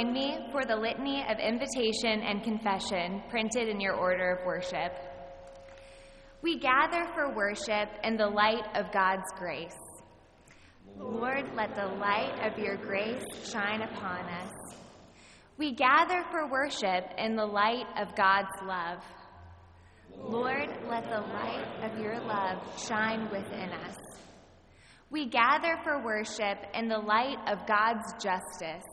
join me for the litany of invitation and confession printed in your order of worship. We gather for worship in the light of God's grace. Lord, let the light of your grace shine upon us. We gather for worship in the light of God's love. Lord, let the light of your love shine within us. We gather for worship in the light of God's justice.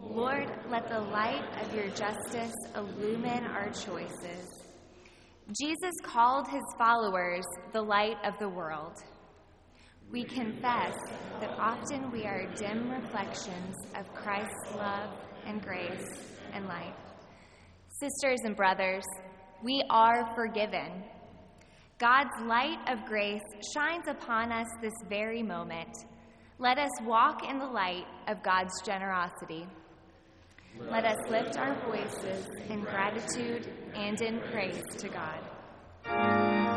Lord, let the light of your justice illumine our choices. Jesus called his followers the light of the world. We confess that often we are dim reflections of Christ's love and grace and light. Sisters and brothers, we are forgiven. God's light of grace shines upon us this very moment. Let us walk in the light of God's generosity. Let us lift our voices in gratitude and in praise to God.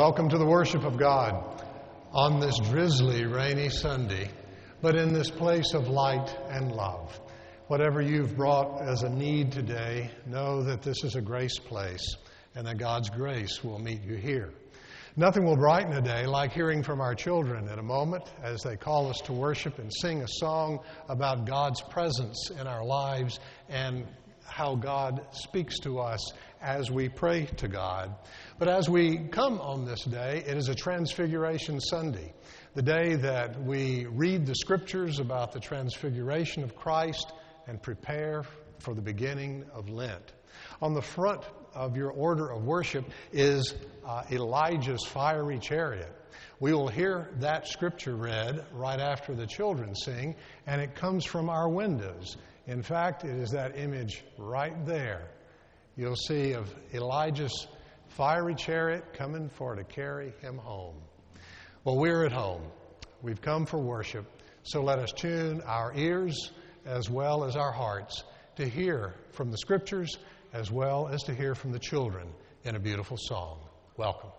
Welcome to the worship of God on this drizzly, rainy Sunday, but in this place of light and love. Whatever you've brought as a need today, know that this is a grace place and that God's grace will meet you here. Nothing will brighten a day like hearing from our children in a moment as they call us to worship and sing a song about God's presence in our lives and how God speaks to us as we pray to God. But as we come on this day, it is a Transfiguration Sunday, the day that we read the scriptures about the transfiguration of Christ and prepare for the beginning of Lent. On the front of your order of worship is uh, Elijah's fiery chariot. We will hear that scripture read right after the children sing, and it comes from our windows. In fact, it is that image right there you'll see of Elijah's fiery chariot coming for to carry him home. Well, we're at home. We've come for worship. So let us tune our ears as well as our hearts to hear from the scriptures as well as to hear from the children in a beautiful song. Welcome.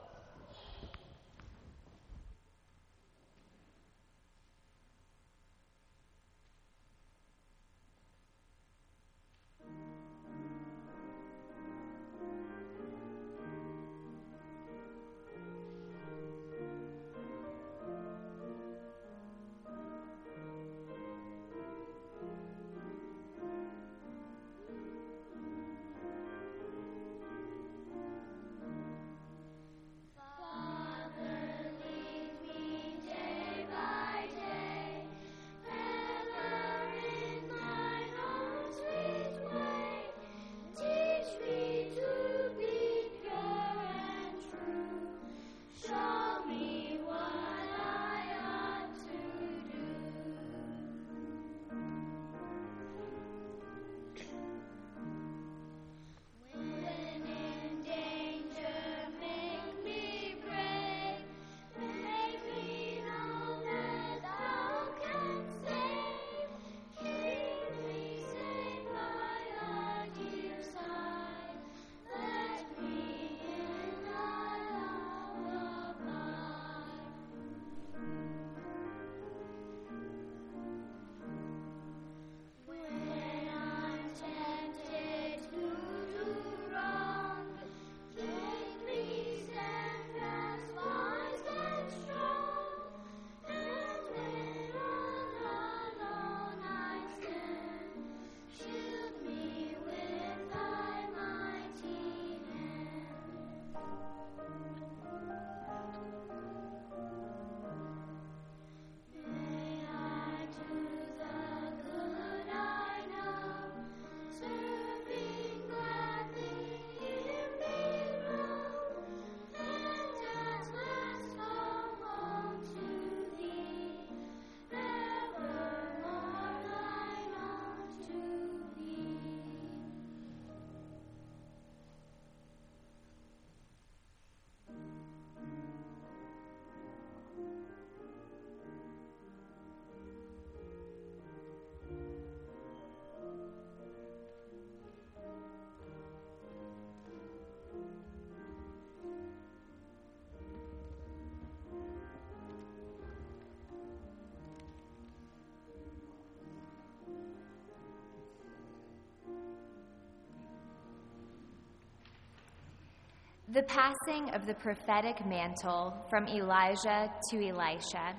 The passing of the prophetic mantle from Elijah to Elisha.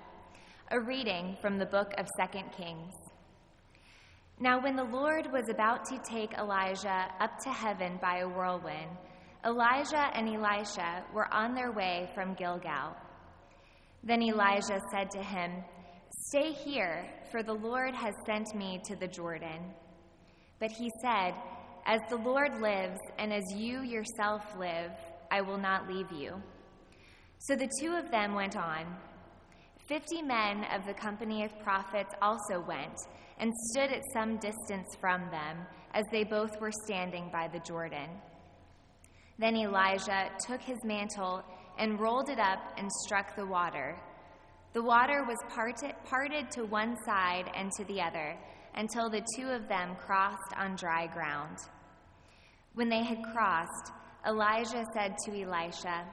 A reading from the book of 2 Kings. Now, when the Lord was about to take Elijah up to heaven by a whirlwind, Elijah and Elisha were on their way from Gilgal. Then Elijah said to him, Stay here, for the Lord has sent me to the Jordan. But he said, As the Lord lives, and as you yourself live, I will not leave you. So the two of them went on. Fifty men of the company of prophets also went and stood at some distance from them as they both were standing by the Jordan. Then Elijah took his mantle and rolled it up and struck the water. The water was parted, parted to one side and to the other until the two of them crossed on dry ground. When they had crossed, Elijah said to Elisha,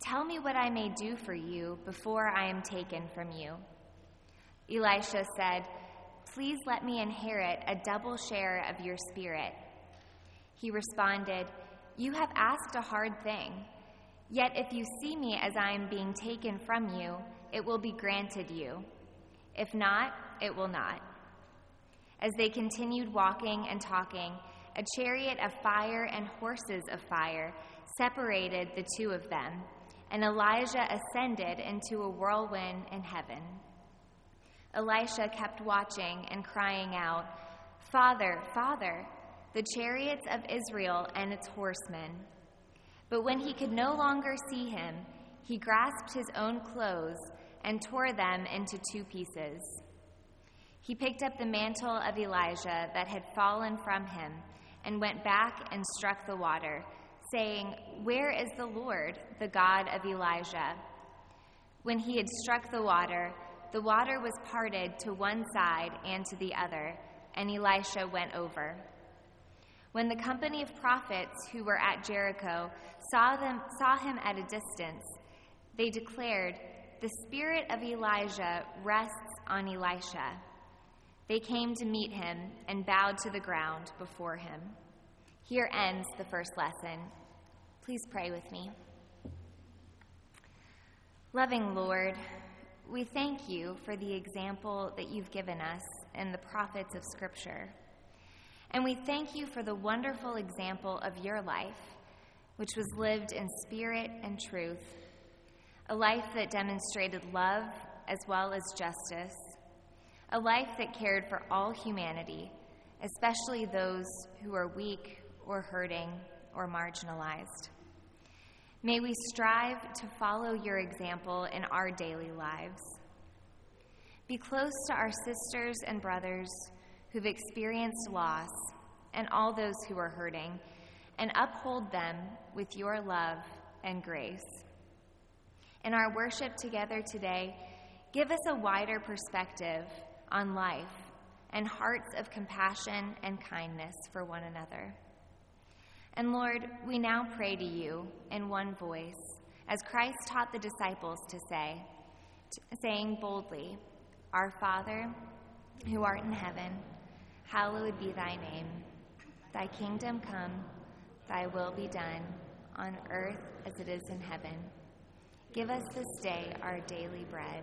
Tell me what I may do for you before I am taken from you. Elisha said, Please let me inherit a double share of your spirit. He responded, You have asked a hard thing. Yet if you see me as I am being taken from you, it will be granted you. If not, it will not. As they continued walking and talking, a chariot of fire and horses of fire separated the two of them, and Elijah ascended into a whirlwind in heaven. Elisha kept watching and crying out, Father, Father, the chariots of Israel and its horsemen. But when he could no longer see him, he grasped his own clothes and tore them into two pieces. He picked up the mantle of Elijah that had fallen from him and went back and struck the water, saying, Where is the Lord, the God of Elijah? When he had struck the water, the water was parted to one side and to the other, and Elisha went over. When the company of prophets who were at Jericho saw, them, saw him at a distance, they declared, The spirit of Elijah rests on Elisha. They came to meet him and bowed to the ground before him. Here ends the first lesson. Please pray with me. Loving Lord, we thank you for the example that you've given us in the prophets of Scripture. And we thank you for the wonderful example of your life, which was lived in spirit and truth, a life that demonstrated love as well as justice, a life that cared for all humanity, especially those who are weak or hurting or marginalized. May we strive to follow your example in our daily lives. Be close to our sisters and brothers who've experienced loss and all those who are hurting, and uphold them with your love and grace. In our worship together today, give us a wider perspective on life and hearts of compassion and kindness for one another. And Lord, we now pray to you in one voice, as Christ taught the disciples to say, saying boldly, Our Father, who art in heaven, hallowed be thy name. Thy kingdom come, thy will be done, on earth as it is in heaven. Give us this day our daily bread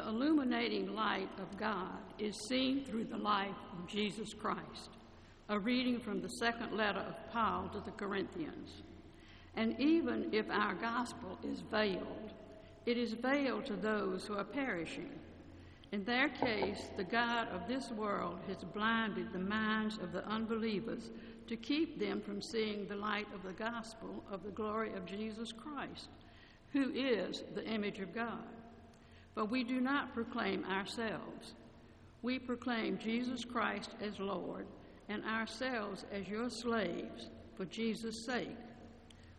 The illuminating light of God is seen through the life of Jesus Christ. A reading from the second letter of Paul to the Corinthians. And even if our gospel is veiled, it is veiled to those who are perishing. In their case, the God of this world has blinded the minds of the unbelievers to keep them from seeing the light of the gospel of the glory of Jesus Christ, who is the image of God. But we do not proclaim ourselves. We proclaim Jesus Christ as Lord and ourselves as your slaves for Jesus' sake.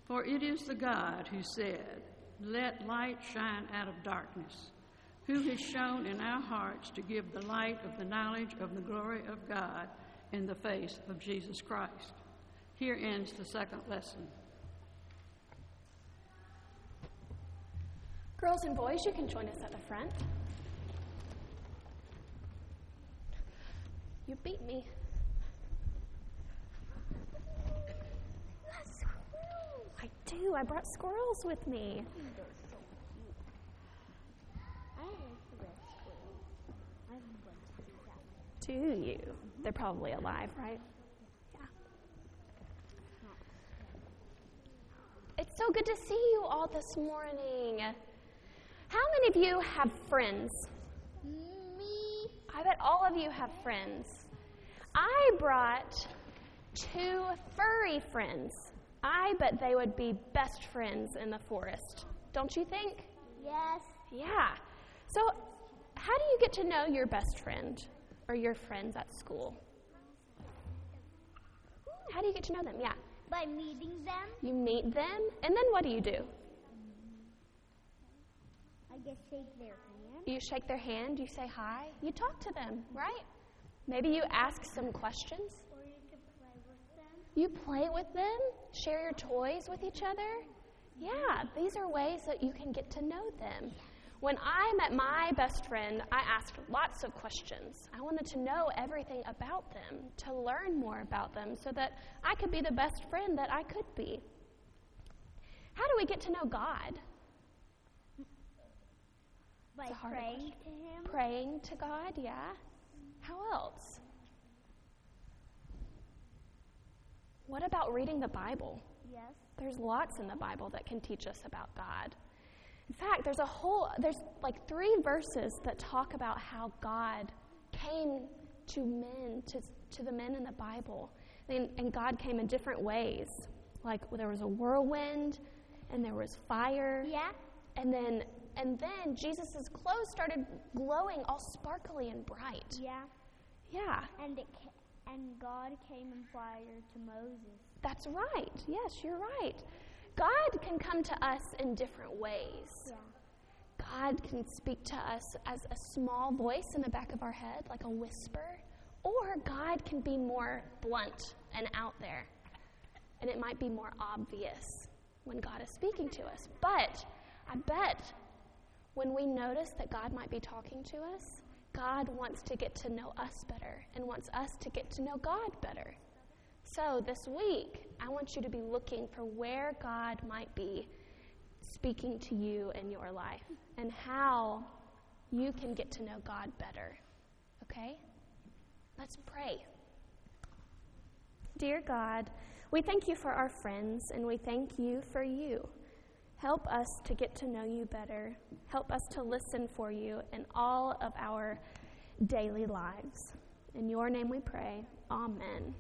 For it is the God who said, Let light shine out of darkness, who has shown in our hearts to give the light of the knowledge of the glory of God in the face of Jesus Christ. Here ends the second lesson. Girls and boys, you can join us at the front. You beat me. I do. I brought squirrels with me. Do you? They're probably alive, right? Yeah. It's so good to see you all this morning. How many of you have friends? Me. I bet all of you have friends. I brought two furry friends. I bet they would be best friends in the forest. Don't you think? Yes. Yeah. So, how do you get to know your best friend or your friends at school? How do you get to know them? Yeah. By meeting them, You meet them, and then what do you do? Shake their hand. You shake their hand, you say hi, you talk to them, right? Maybe you ask some questions. Or you can play with them. You play with them, share your toys with each other. Yeah, these are ways that you can get to know them. When I met my best friend, I asked lots of questions. I wanted to know everything about them, to learn more about them, so that I could be the best friend that I could be. How do we get to know God? By praying to him. Praying to God, yeah. How else? What about reading the Bible? Yes. There's lots in the Bible that can teach us about God. In fact, there's a whole there's like three verses that talk about how God came to men, to, to the men in the Bible. And, and God came in different ways. Like there was a whirlwind and there was fire. Yeah. And then and then Jesus' clothes started glowing all sparkly and bright. Yeah. Yeah. And it ca- and God came in fire to Moses. That's right. Yes, you're right. God can come to us in different ways. Yeah. God can speak to us as a small voice in the back of our head, like a whisper, or God can be more blunt and out there. And it might be more obvious when God is speaking to us. But I bet when we notice that God might be talking to us, God wants to get to know us better and wants us to get to know God better. So this week, I want you to be looking for where God might be speaking to you in your life and how you can get to know God better. Okay? Let's pray. Dear God, we thank you for our friends and we thank you for you. Help us to get to know you better. Help us to listen for you in all of our daily lives. In your name we pray. Amen.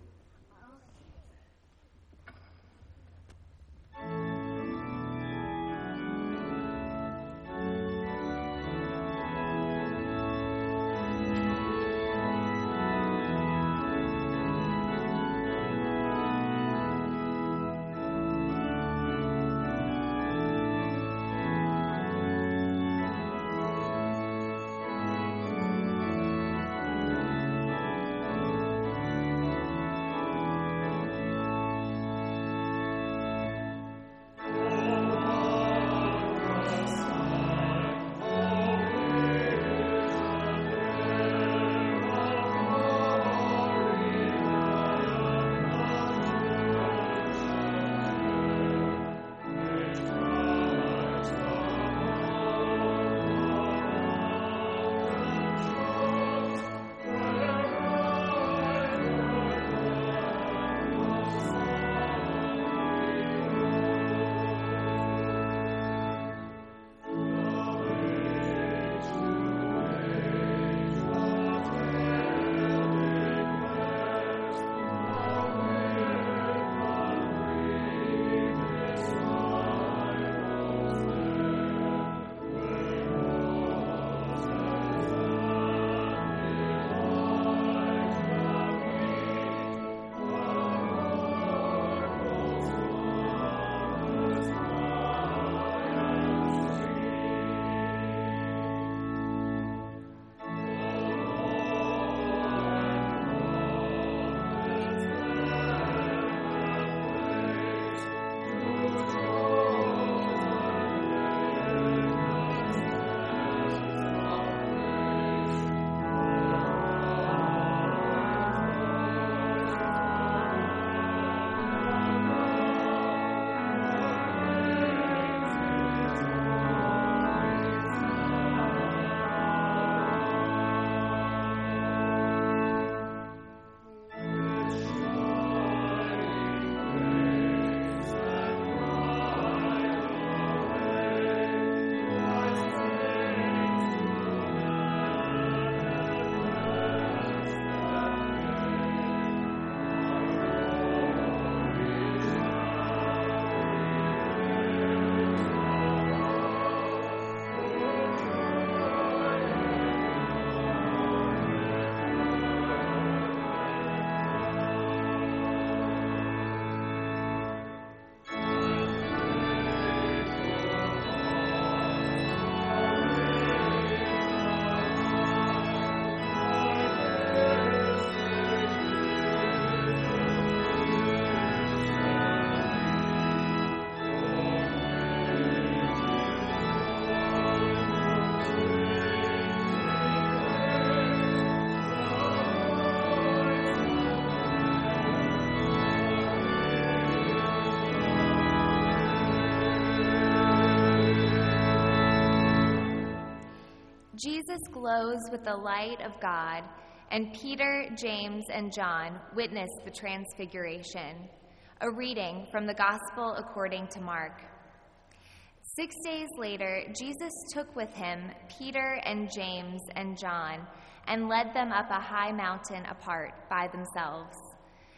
Jesus glows with the light of God, and Peter, James, and John witness the transfiguration. A reading from the Gospel according to Mark. Six days later, Jesus took with him Peter and James and John and led them up a high mountain apart by themselves.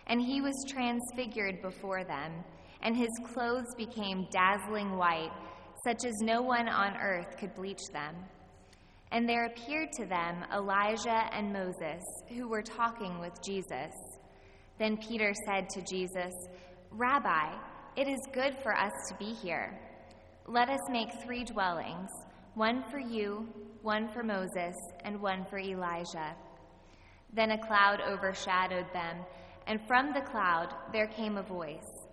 And he was transfigured before them, and his clothes became dazzling white, such as no one on earth could bleach them. And there appeared to them Elijah and Moses, who were talking with Jesus. Then Peter said to Jesus, Rabbi, it is good for us to be here. Let us make three dwellings one for you, one for Moses, and one for Elijah. Then a cloud overshadowed them, and from the cloud there came a voice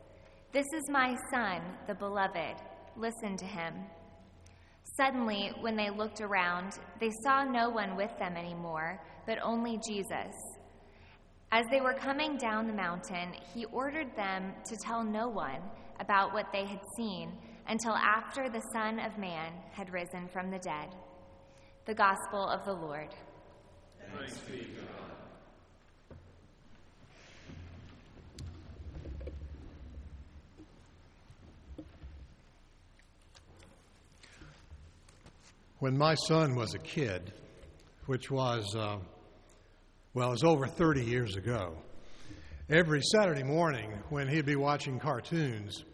This is my Son, the Beloved. Listen to him. Suddenly, when they looked around, they saw no one with them anymore, but only Jesus. As they were coming down the mountain, he ordered them to tell no one about what they had seen until after the Son of Man had risen from the dead. The Gospel of the Lord. Thanks be God. When my son was a kid, which was, uh, well, it was over 30 years ago, every Saturday morning when he'd be watching cartoons,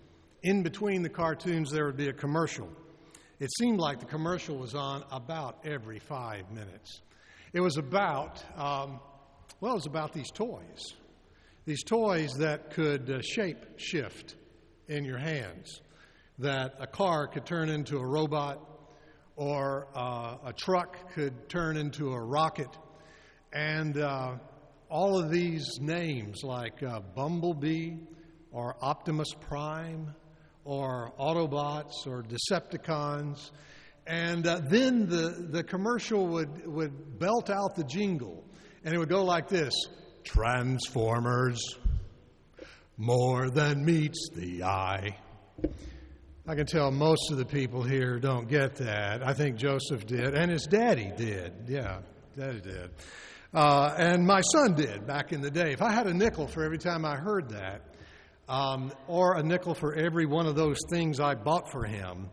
in between the cartoons there would be a commercial. It seemed like the commercial was on about every five minutes. It was about, um, well, it was about these toys. These toys that could uh, shape shift in your hands, that a car could turn into a robot or uh, a truck could turn into a rocket. And uh, all of these names, like uh, Bumblebee or Optimus Prime or Autobots or Decepticons, and uh, then the, the commercial would, would belt out the jingle, and it would go like this Transformers, more than meets the eye. I can tell most of the people here don't get that. I think Joseph did, and his daddy did. Yeah, daddy did. Uh, and my son did back in the day. If I had a nickel for every time I heard that, um, or a nickel for every one of those things I bought for him,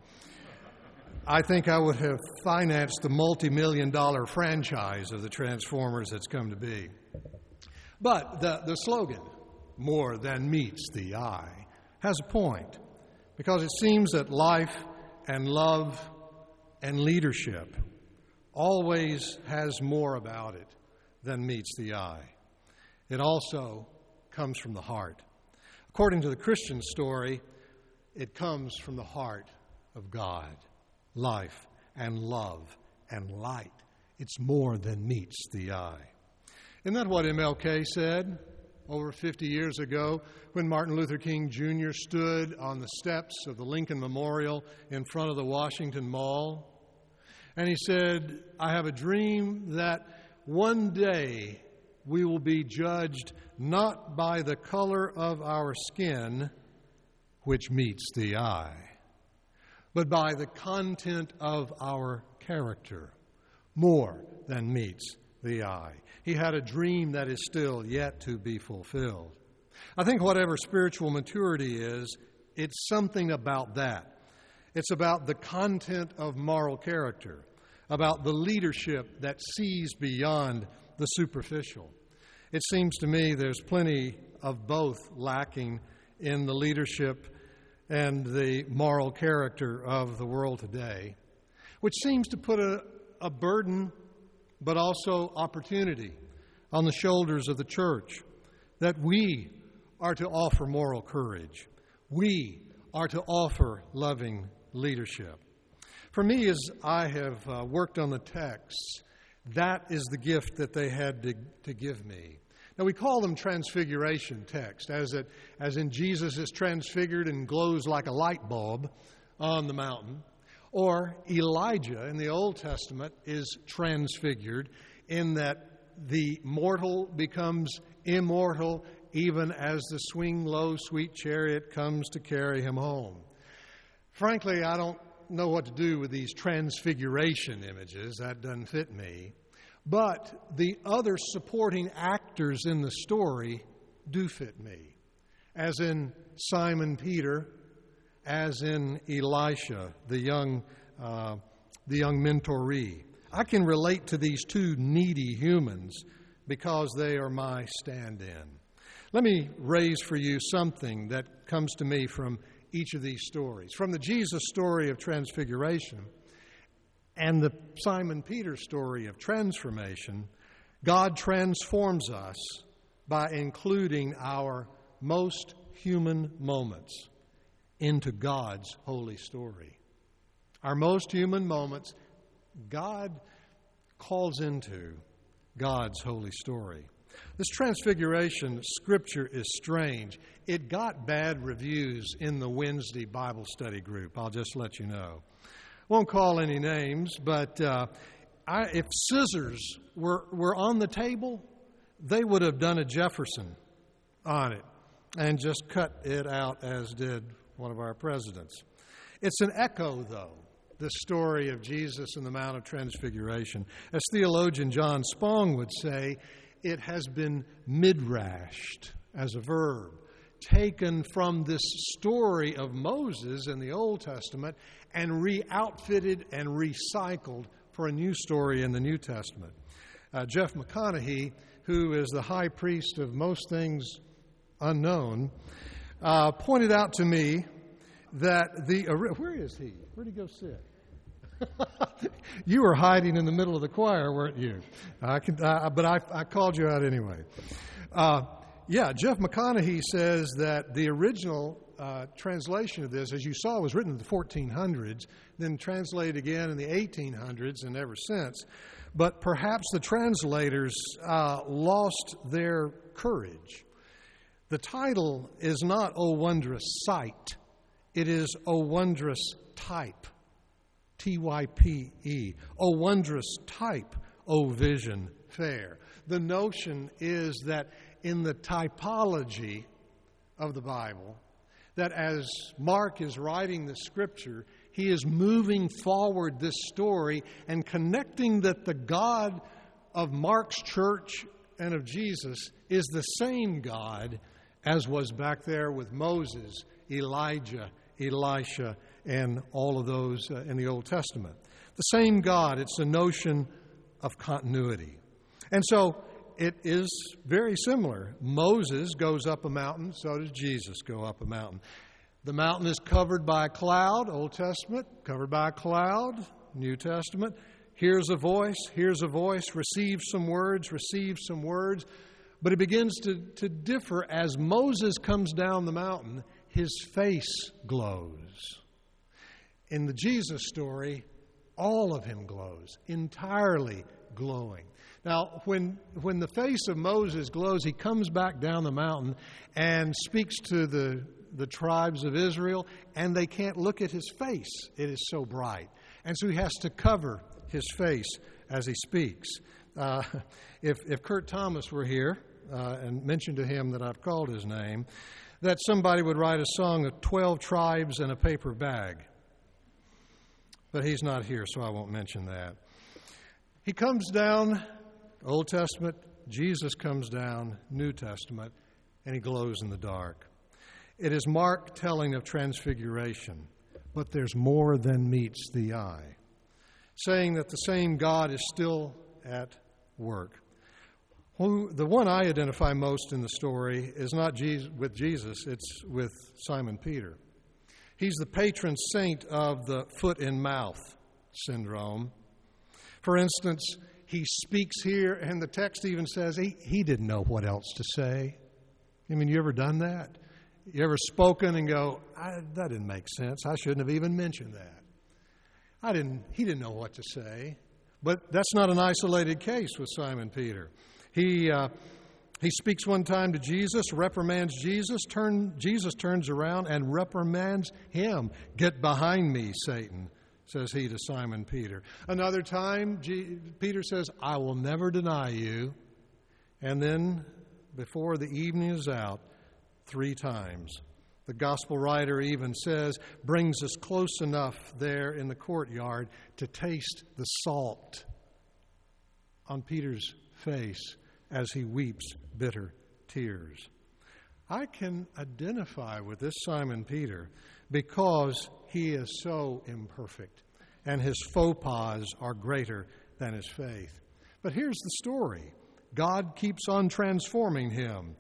I think I would have financed the multi million dollar franchise of the Transformers that's come to be. But the, the slogan, more than meets the eye, has a point because it seems that life and love and leadership always has more about it than meets the eye. It also comes from the heart. According to the Christian story, it comes from the heart of God. Life and love and light. It's more than meets the eye. Isn't that what MLK said? Over 50 years ago when Martin Luther King Jr. stood on the steps of the Lincoln Memorial in front of the Washington Mall. And he said, I have a dream that one day we will be judged not by the color of our skin, which meets the eye, but by the content of our character, more than meets the eye. He had a dream that is still yet to be fulfilled. I think whatever spiritual maturity is, it's something about that. It's about the content of moral character, about the leadership that sees beyond the superficial. It seems to me there's plenty of both lacking in the leadership and the moral character of the world today, which seems to put a, a burden but also opportunity on the shoulders of the church that we are to offer moral courage. We are to offer loving leadership. For me, as I have uh, worked on the texts, that is the gift that they had to, to give me. Now, we call them transfiguration texts, as, it, as in Jesus is transfigured and glows like a light bulb on the mountain. Or Elijah in the Old Testament is transfigured in that the mortal becomes immortal even as the swing low, sweet chariot comes to carry him home. Frankly, I don't know what to do with these transfiguration images. That doesn't fit me. But the other supporting actors in the story do fit me, as in Simon Peter, as in Elisha, the young, uh, the young mentoree. I can relate to these two needy humans because they are my stand in. Let me raise for you something that comes to me from each of these stories. From the Jesus story of transfiguration and the Simon Peter story of transformation, God transforms us by including our most human moments into God's holy story. Our most human moments, God calls into God's holy story. This transfiguration scripture is strange. It got bad reviews in the Wednesday Bible study group. I'll just let you know. Won't call any names, but uh, I, if scissors were, were on the table, they would have done a Jefferson on it and just cut it out as did one of our presidents. It's an echo, though, the story of Jesus and the Mount of Transfiguration. As theologian John Spong would say, it has been midrashed as a verb, taken from this story of Moses in the Old Testament and re outfitted and recycled for a new story in the New Testament. Uh, Jeff McConaughey, who is the high priest of most things unknown, uh, pointed out to me that the. Where is he? Where'd he go sit? you were hiding in the middle of the choir, weren't you? I can, but I, I, called you out anyway. Uh, yeah, Jeff McConaughey says that the original uh, translation of this, as you saw, was written in the 1400s, then translated again in the 1800s, and ever since. But perhaps the translators uh, lost their courage. The title is not O Wondrous Sight, it is O Wondrous Type. T Y P E. O wondrous type, O vision fair. The notion is that in the typology of the Bible, that as Mark is writing the scripture, he is moving forward this story and connecting that the God of Mark's church and of Jesus is the same God as was back there with Moses, Elijah, Elisha, and all of those uh, in the Old Testament. The same God, it's a notion of continuity. And so it is very similar. Moses goes up a mountain, so does Jesus go up a mountain. The mountain is covered by a cloud, Old Testament, covered by a cloud, New Testament. Here's a voice, here's a voice, receive some words, receive some words. But it begins to, to differ as Moses comes down the mountain, his face glows. In the Jesus story, all of him glows, entirely glowing. Now, when, when the face of Moses glows, he comes back down the mountain and speaks to the, the tribes of Israel, and they can't look at his face. It is so bright. And so he has to cover his face as he speaks. Uh, if, if Kurt Thomas were here uh, and mentioned to him that I've called his name, that somebody would write a song of 12 tribes in a paper bag. But he's not here, so I won't mention that. He comes down, Old Testament, Jesus comes down, New Testament, and he glows in the dark. It is Mark telling of transfiguration, but there's more than meets the eye, saying that the same God is still at work. The one I identify most in the story is not Jesus, with Jesus, it's with Simon Peter. He's the patron saint of the foot and mouth syndrome. For instance, he speaks here, and the text even says he, he didn't know what else to say. I mean, you ever done that? You ever spoken and go, that didn't make sense. I shouldn't have even mentioned that. I didn't, he didn't know what to say. But that's not an isolated case with Simon Peter. He, uh, he speaks one time to Jesus, reprimands Jesus. Turn, Jesus turns around and reprimands him. Get behind me, Satan, says he to Simon Peter. Another time, G- Peter says, I will never deny you. And then, before the evening is out, three times, The gospel writer even says, brings us close enough there in the courtyard to taste the salt on Peter's face as he weeps bitter tears. I can identify with this Simon Peter because he is so imperfect and his faux pas are greater than his faith. But here's the story God keeps on transforming him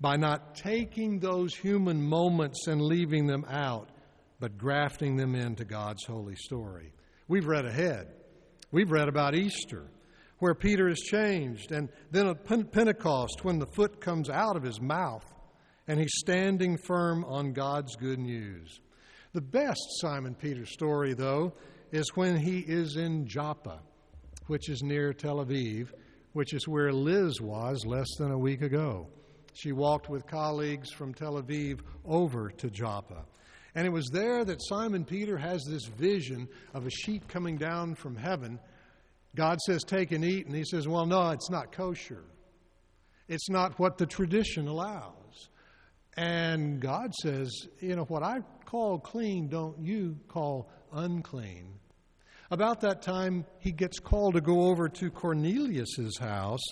by not taking those human moments and leaving them out, but grafting them into God's holy story. We've read ahead. We've read about Easter, where Peter is changed, and then at Pentecost, when the foot comes out of his mouth and he's standing firm on God's good news. The best Simon Peter story, though, is when he is in Joppa, which is near Tel Aviv, which is where Liz was less than a week ago. She walked with colleagues from Tel Aviv over to Joppa. And it was there that Simon Peter has this vision of a sheet coming down from heaven. God says, Take and eat. And he says, Well, no, it's not kosher. It's not what the tradition allows. And God says, You know, what I call clean, don't you call unclean. About that time, he gets called to go over to Cornelius's house,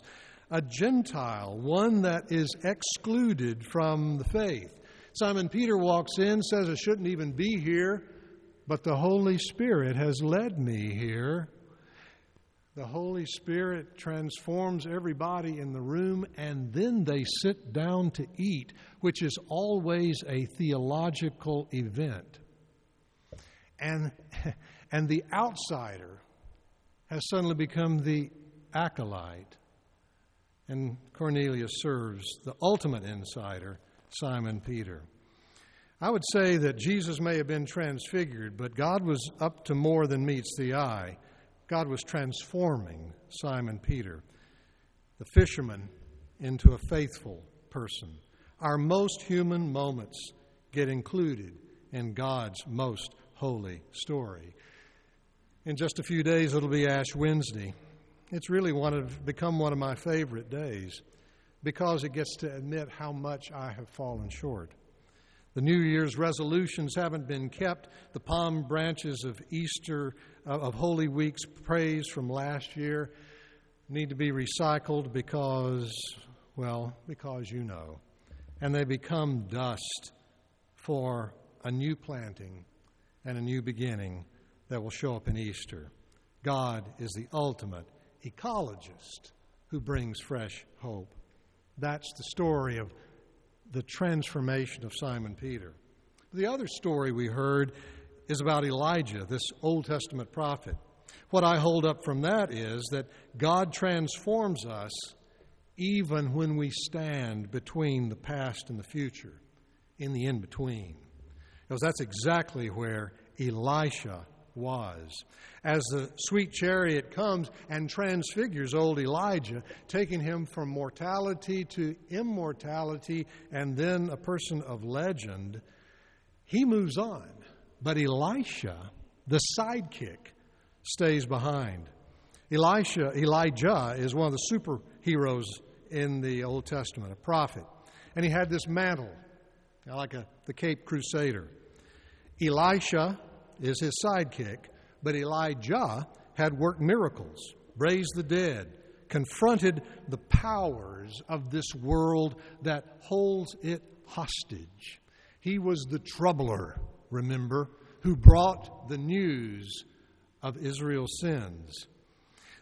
a Gentile, one that is excluded from the faith. Simon Peter walks in, says, I shouldn't even be here, but the Holy Spirit has led me here. The Holy Spirit transforms everybody in the room, and then they sit down to eat, which is always a theological event. And, and the outsider has suddenly become the acolyte. And Cornelius serves the ultimate insider, Simon Peter. I would say that Jesus may have been transfigured, but God was up to more than meets the eye. God was transforming Simon Peter, the fisherman, into a faithful person. Our most human moments get included in God's most holy story. In just a few days, it'll be Ash Wednesday. It's really one of, become one of my favorite days because it gets to admit how much I have fallen short. The New Year's resolutions haven't been kept. The palm branches of Easter, uh, of Holy Week's praise from last year need to be recycled because, well, because you know. And they become dust for a new planting and a new beginning that will show up in Easter. God is the ultimate ecologist who brings fresh hope. That's the story of the transformation of Simon Peter. The other story we heard is about Elijah, this Old Testament prophet. What I hold up from that is that God transforms us even when we stand between the past and the future, in the in between. Because that's exactly where Elisha was. As the sweet chariot comes and transfigures old Elijah, taking him from mortality to immortality and then a person of legend, he moves on. But Elisha, the sidekick, stays behind. Elisha, Elijah is one of the superheroes in the Old Testament, a prophet. And he had this mantle, like a, the Cape Crusader. Elisha is his sidekick, but Elijah had worked miracles, raised the dead, confronted the powers of this world that holds it hostage. He was the troubler, remember, who brought the news of Israel's sins.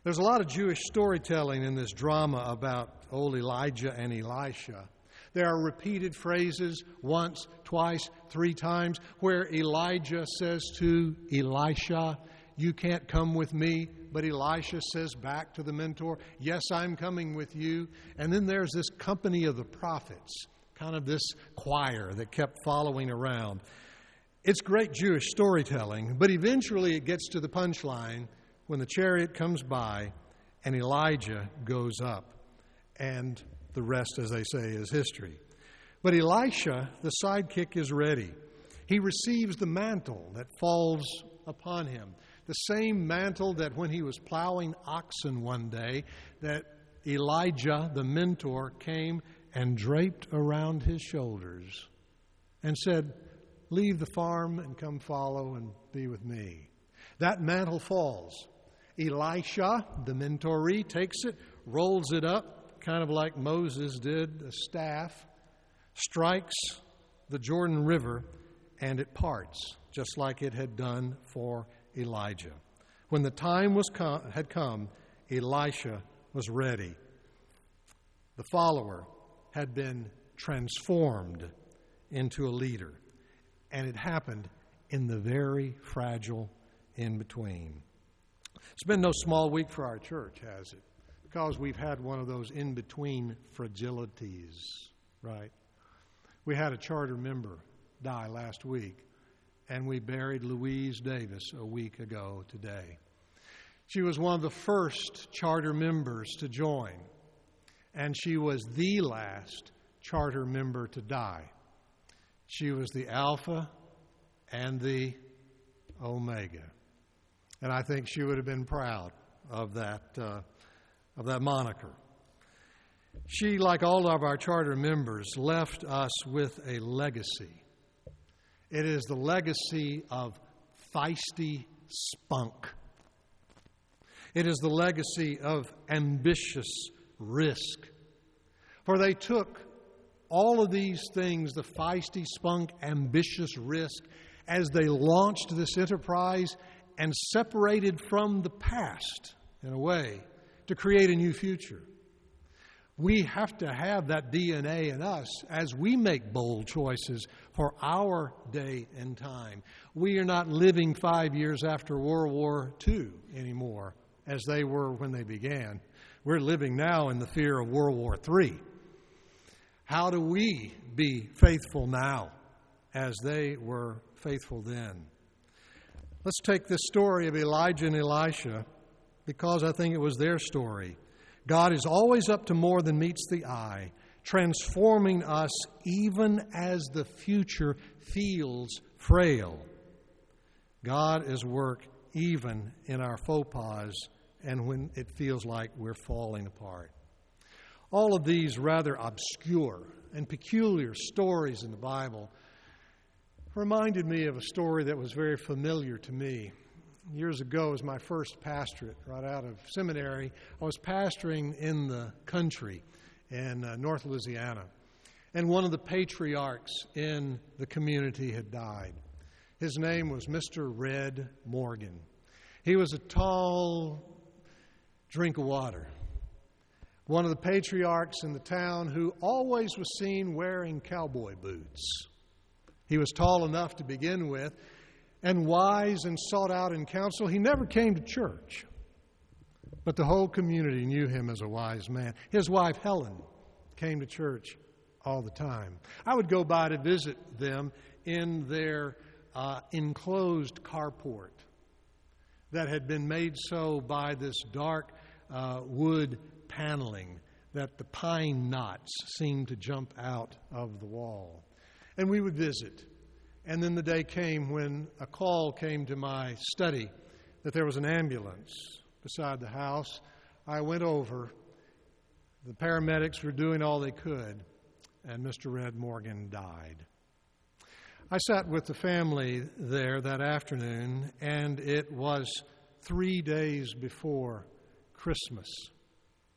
There's a lot of Jewish storytelling in this drama about old Elijah and Elisha. There are repeated phrases once, twice, three times where Elijah says to Elisha, You can't come with me. But Elisha says back to the mentor, Yes, I'm coming with you. And then there's this company of the prophets, kind of this choir that kept following around. It's great Jewish storytelling, but eventually it gets to the punchline when the chariot comes by and Elijah goes up. And the rest, as they say, is history. But Elisha, the sidekick, is ready. He receives the mantle that falls upon him. The same mantle that when he was plowing oxen one day, that Elijah, the mentor, came and draped around his shoulders and said, Leave the farm and come follow and be with me. That mantle falls. Elisha, the mentoree, takes it, rolls it up, kind of like Moses did a staff, strikes the Jordan River, and it parts, just like it had done for Elijah. When the time was com- had come, Elisha was ready. The follower had been transformed into a leader, and it happened in the very fragile in between. It's been no small week for our church, has it? Because we've had one of those in between fragilities, right? We had a charter member die last week, and we buried Louise Davis a week ago today. She was one of the first charter members to join, and she was the last charter member to die. She was the Alpha and the Omega. And I think she would have been proud of that, uh, of that moniker. She, like all of our charter members, left us with a legacy. It is the legacy of feisty spunk. It is the legacy of ambitious risk. For they took all of these things, the feisty spunk, ambitious risk, as they launched this enterprise and separated from the past in a way to create a new future. We have to have that DNA in us as we make bold choices for our day and time. We are not living five years after World War II anymore as they were when they began. We're living now in the fear of World War III. How do we be faithful now as they were faithful then? Let's take this story of Elijah and Elisha because I think it was their story. God is always up to more than meets the eye, transforming us even as the future feels frail. God is work even in our faux pas and when it feels like we're falling apart. All of these rather obscure and peculiar stories in the Bible reminded me of a story that was very familiar to me. Years ago, as my first pastorate, right out of seminary, I was pastoring in the country in uh, North Louisiana. And one of the patriarchs in the community had died. His name was Mr. Red Morgan. He was a tall drink of water. One of the patriarchs in the town who always was seen wearing cowboy boots. He was tall enough to begin with, and wise and sought out in counsel. He never came to church, but the whole community knew him as a wise man. His wife, Helen, came to church all the time. I would go by to visit them in their uh, enclosed carport that had been made so by this dark uh, wood paneling that the pine knots seemed to jump out of the wall. And we would visit. And then the day came when a call came to my study that there was an ambulance beside the house. I went over. The paramedics were doing all they could, and Mr. Red Morgan died. I sat with the family there that afternoon, and it was three days before Christmas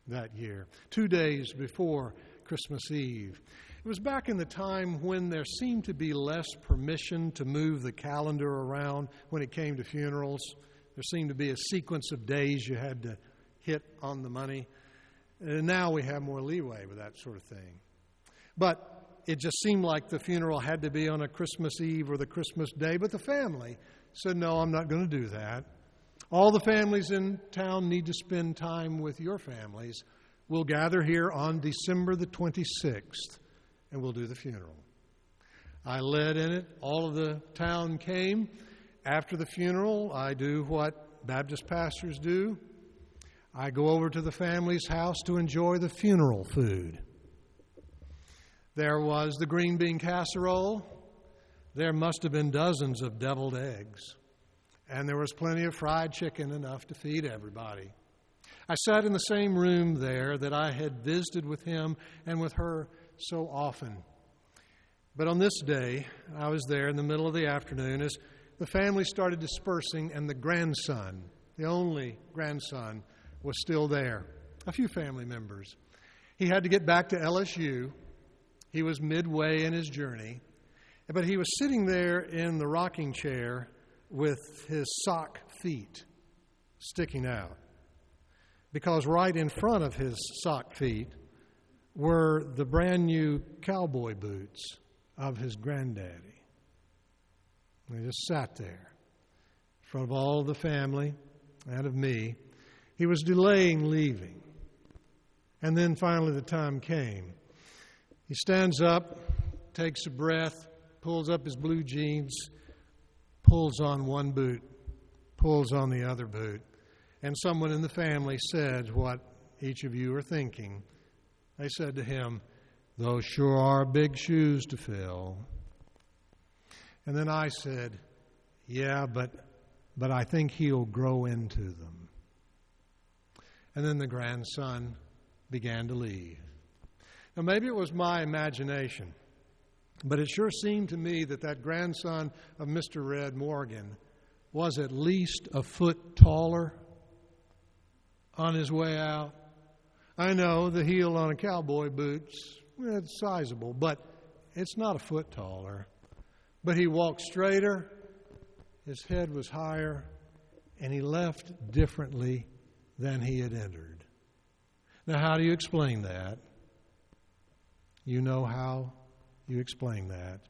that year, two days before Christmas Eve. It was back in the time when there seemed to be less permission to move the calendar around when it came to funerals. There seemed to be a sequence of days you had to hit on the money. And now we have more leeway with that sort of thing. But it just seemed like the funeral had to be on a Christmas Eve or the Christmas day. But the family said, No, I'm not going to do that. All the families in town need to spend time with your families. We'll gather here on December the 26th and we'll do the funeral. I led in it. All of the town came. After the funeral, I do what Baptist pastors do I go over to the family's house to enjoy the funeral food. There was the green bean casserole. There must have been dozens of deviled eggs. And there was plenty of fried chicken, enough to feed everybody. I sat in the same room there that I had visited with him and with her so often. But on this day, I was there in the middle of the afternoon as the family started dispersing, and the grandson, the only grandson, was still there. A few family members. He had to get back to LSU. He was midway in his journey, but he was sitting there in the rocking chair with his sock feet sticking out. Because right in front of his sock feet were the brand new cowboy boots of his granddaddy. They just sat there in front of all the family and of me. He was delaying leaving. And then finally the time came. He stands up, takes a breath, pulls up his blue jeans, pulls on one boot, pulls on the other boot. And someone in the family said what each of you are thinking. They said to him, those sure are big shoes to fill. And then I said, Yeah, but, but I think he'll grow into them. And then the grandson began to leave. Now, maybe it was my imagination, but it sure seemed to me that that grandson of Mr. Red Morgan was at least a foot taller on his way out. I know the heel on a cowboy boot's it's sizable, but it's not a foot taller. But he walked straighter, his head was higher, and he left differently than he had entered. Now, how do you explain that? You know how you explain that.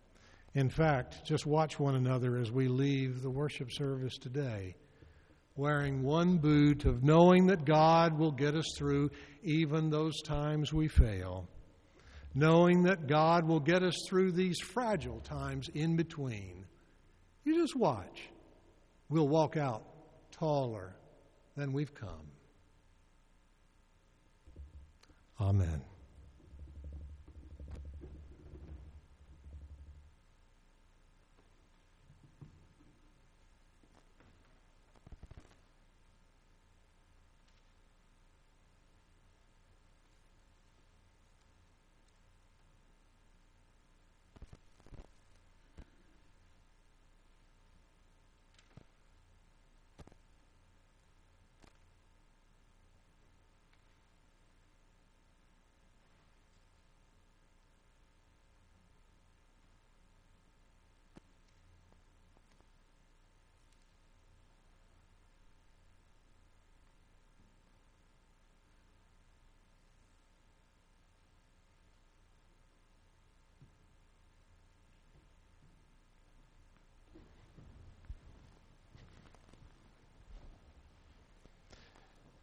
In fact, just watch one another as we leave the worship service today, wearing one boot of knowing that God will get us through even those times we fail knowing that God will get us through these fragile times in between. You just watch. We'll walk out taller than we've come. Amen.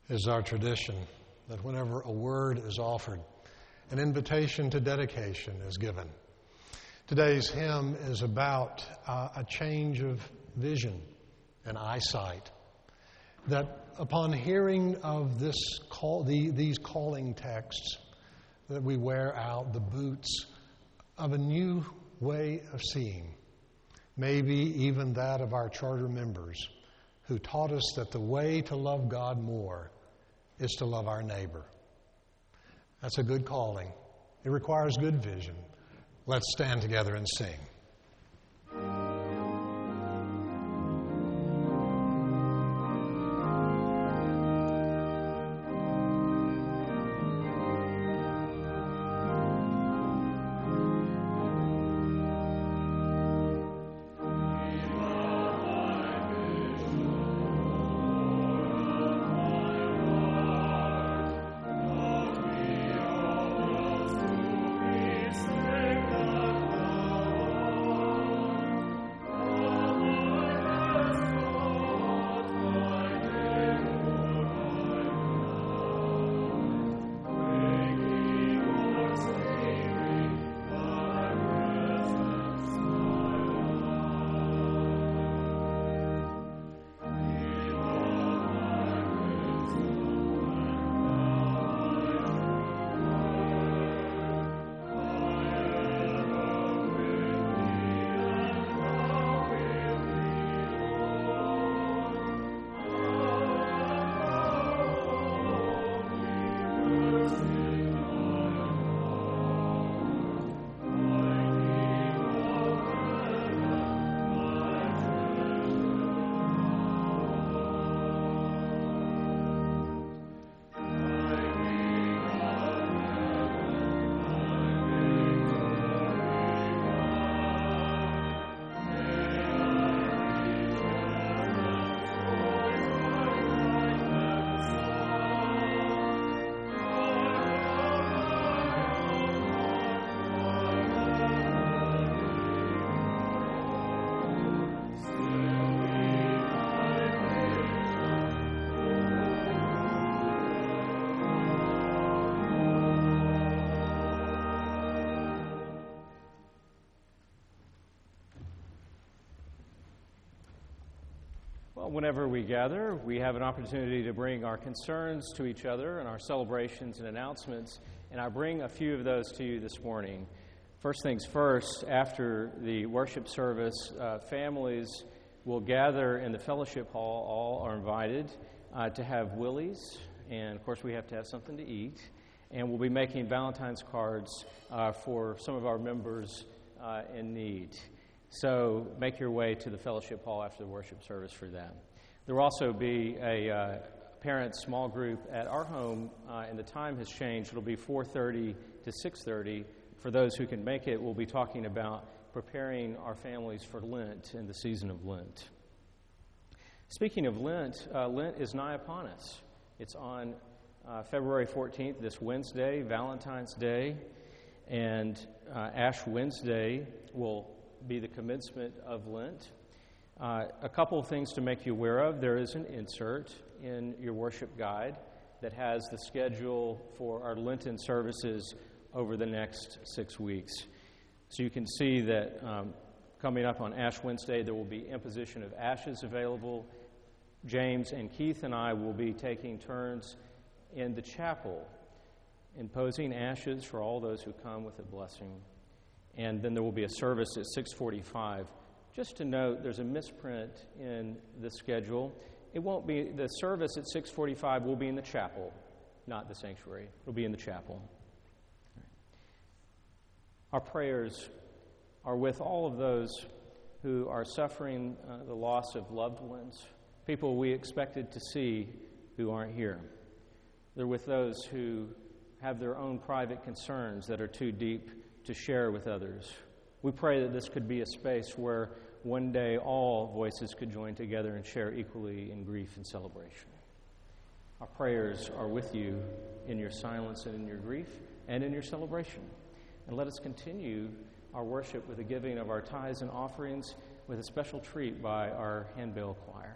Is our tradition that whenever a word is offered, an invitation to dedication is given. Today's hymn is about uh, a change of vision and eyesight. That upon hearing of this call, the, these calling texts, that we wear out the boots of a new way of seeing, maybe even that of our charter members who taught us that the way to love God more is to love our neighbor. That's a good calling. It requires good vision. Let's stand together and sing. Whenever we gather, we have an opportunity to bring our concerns to each other and our celebrations and announcements. And I bring a few of those to you this morning. First things first, after the worship service, uh, families will gather in the fellowship hall. All are invited uh, to have willies, and of course, we have to have something to eat. And we'll be making Valentine's cards uh, for some of our members uh, in need. So make your way to the fellowship hall after the worship service for them. There will also be a uh, parent small group at our home, uh, and the time has changed. It'll be 4:30 to 6:30. For those who can make it, we'll be talking about preparing our families for Lent and the season of Lent. Speaking of Lent, uh, Lent is nigh upon us. It's on uh, February 14th, this Wednesday, Valentine's Day, and uh, Ash Wednesday will be the commencement of Lent. Uh, a couple of things to make you aware of. There is an insert in your worship guide that has the schedule for our Lenten services over the next six weeks. So you can see that um, coming up on Ash Wednesday, there will be imposition of ashes available. James and Keith and I will be taking turns in the chapel, imposing ashes for all those who come with a blessing and then there will be a service at 6:45. Just to note, there's a misprint in the schedule. It won't be the service at 6:45 will be in the chapel, not the sanctuary. It'll be in the chapel. Our prayers are with all of those who are suffering uh, the loss of loved ones, people we expected to see who aren't here. They're with those who have their own private concerns that are too deep to share with others. We pray that this could be a space where one day all voices could join together and share equally in grief and celebration. Our prayers are with you in your silence and in your grief and in your celebration. And let us continue our worship with the giving of our tithes and offerings with a special treat by our handbell choir.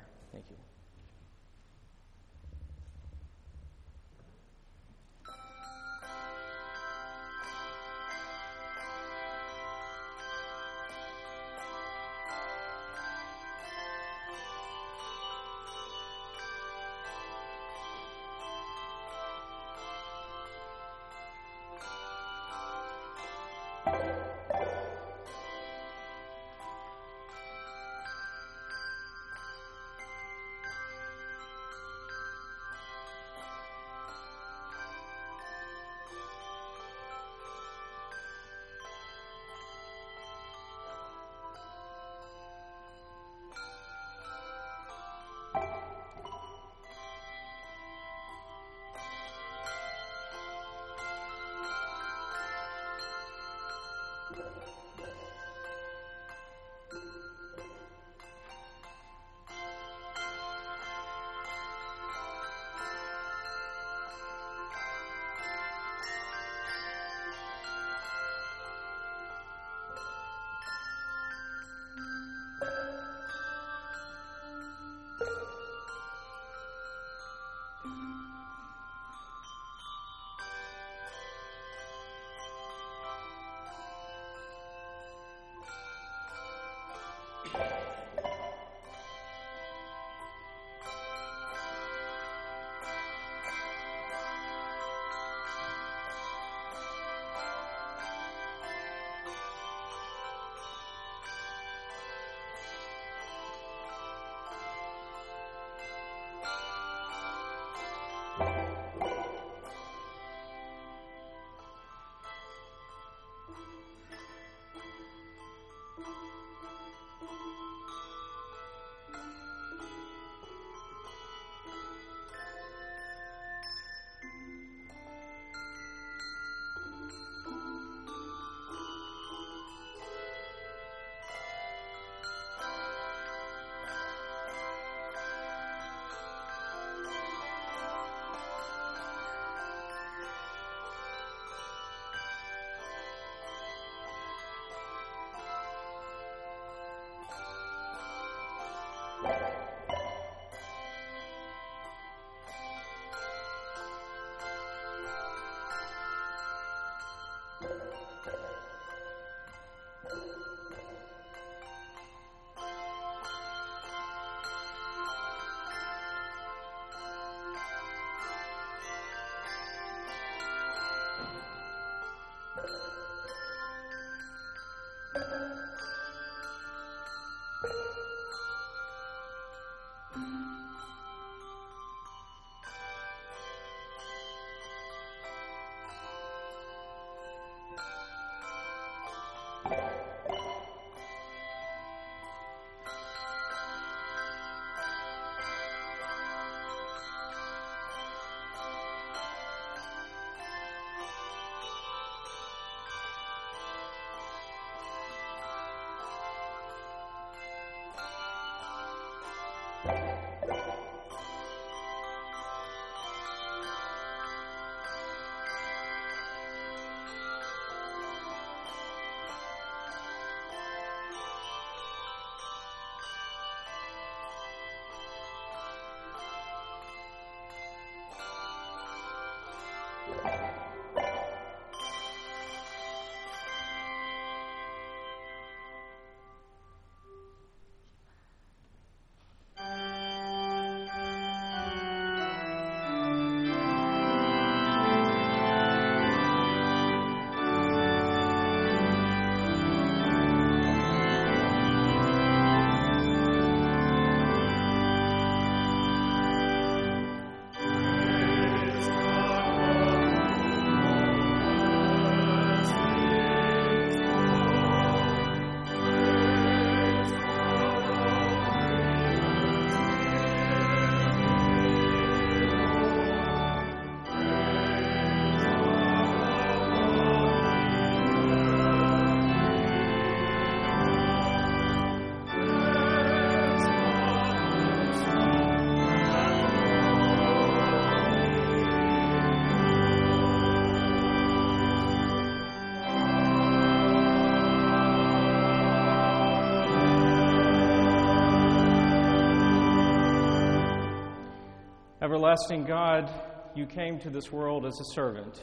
Everlasting God, you came to this world as a servant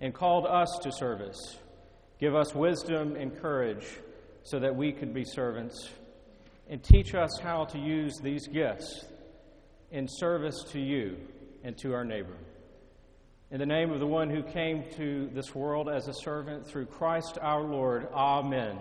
and called us to service. Give us wisdom and courage so that we could be servants. And teach us how to use these gifts in service to you and to our neighbor. In the name of the one who came to this world as a servant through Christ our Lord, Amen.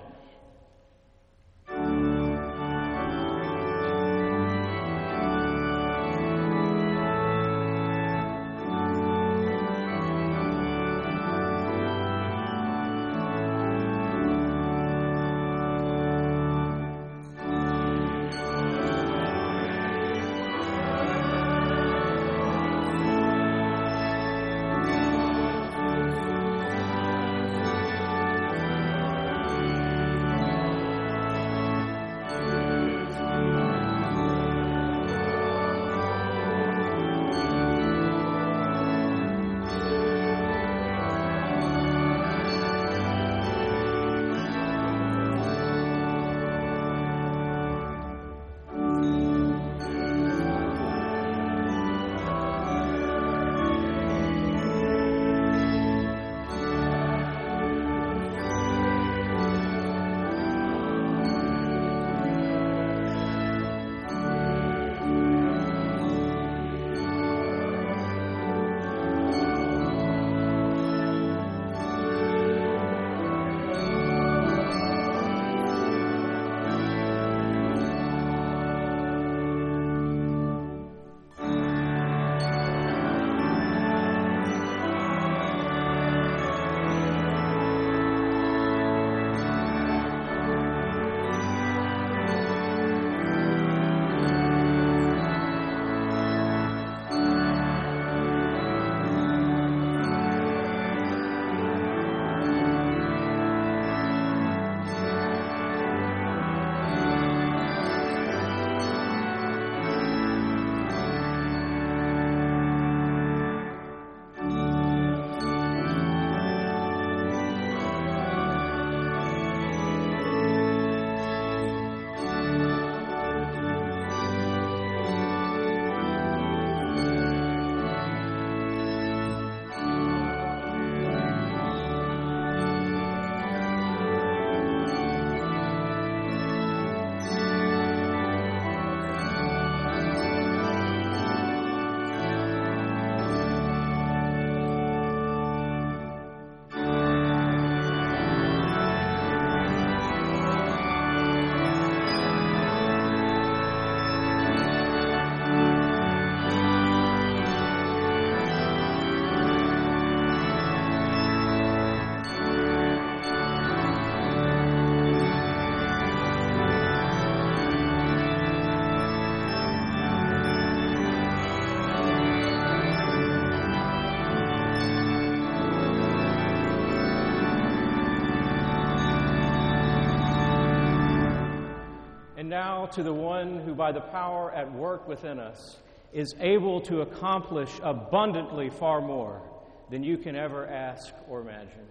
now to the one who, by the power at work within us, is able to accomplish abundantly far more than you can ever ask or imagine.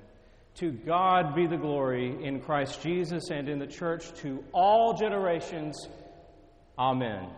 To God be the glory in Christ Jesus and in the church to all generations. Amen.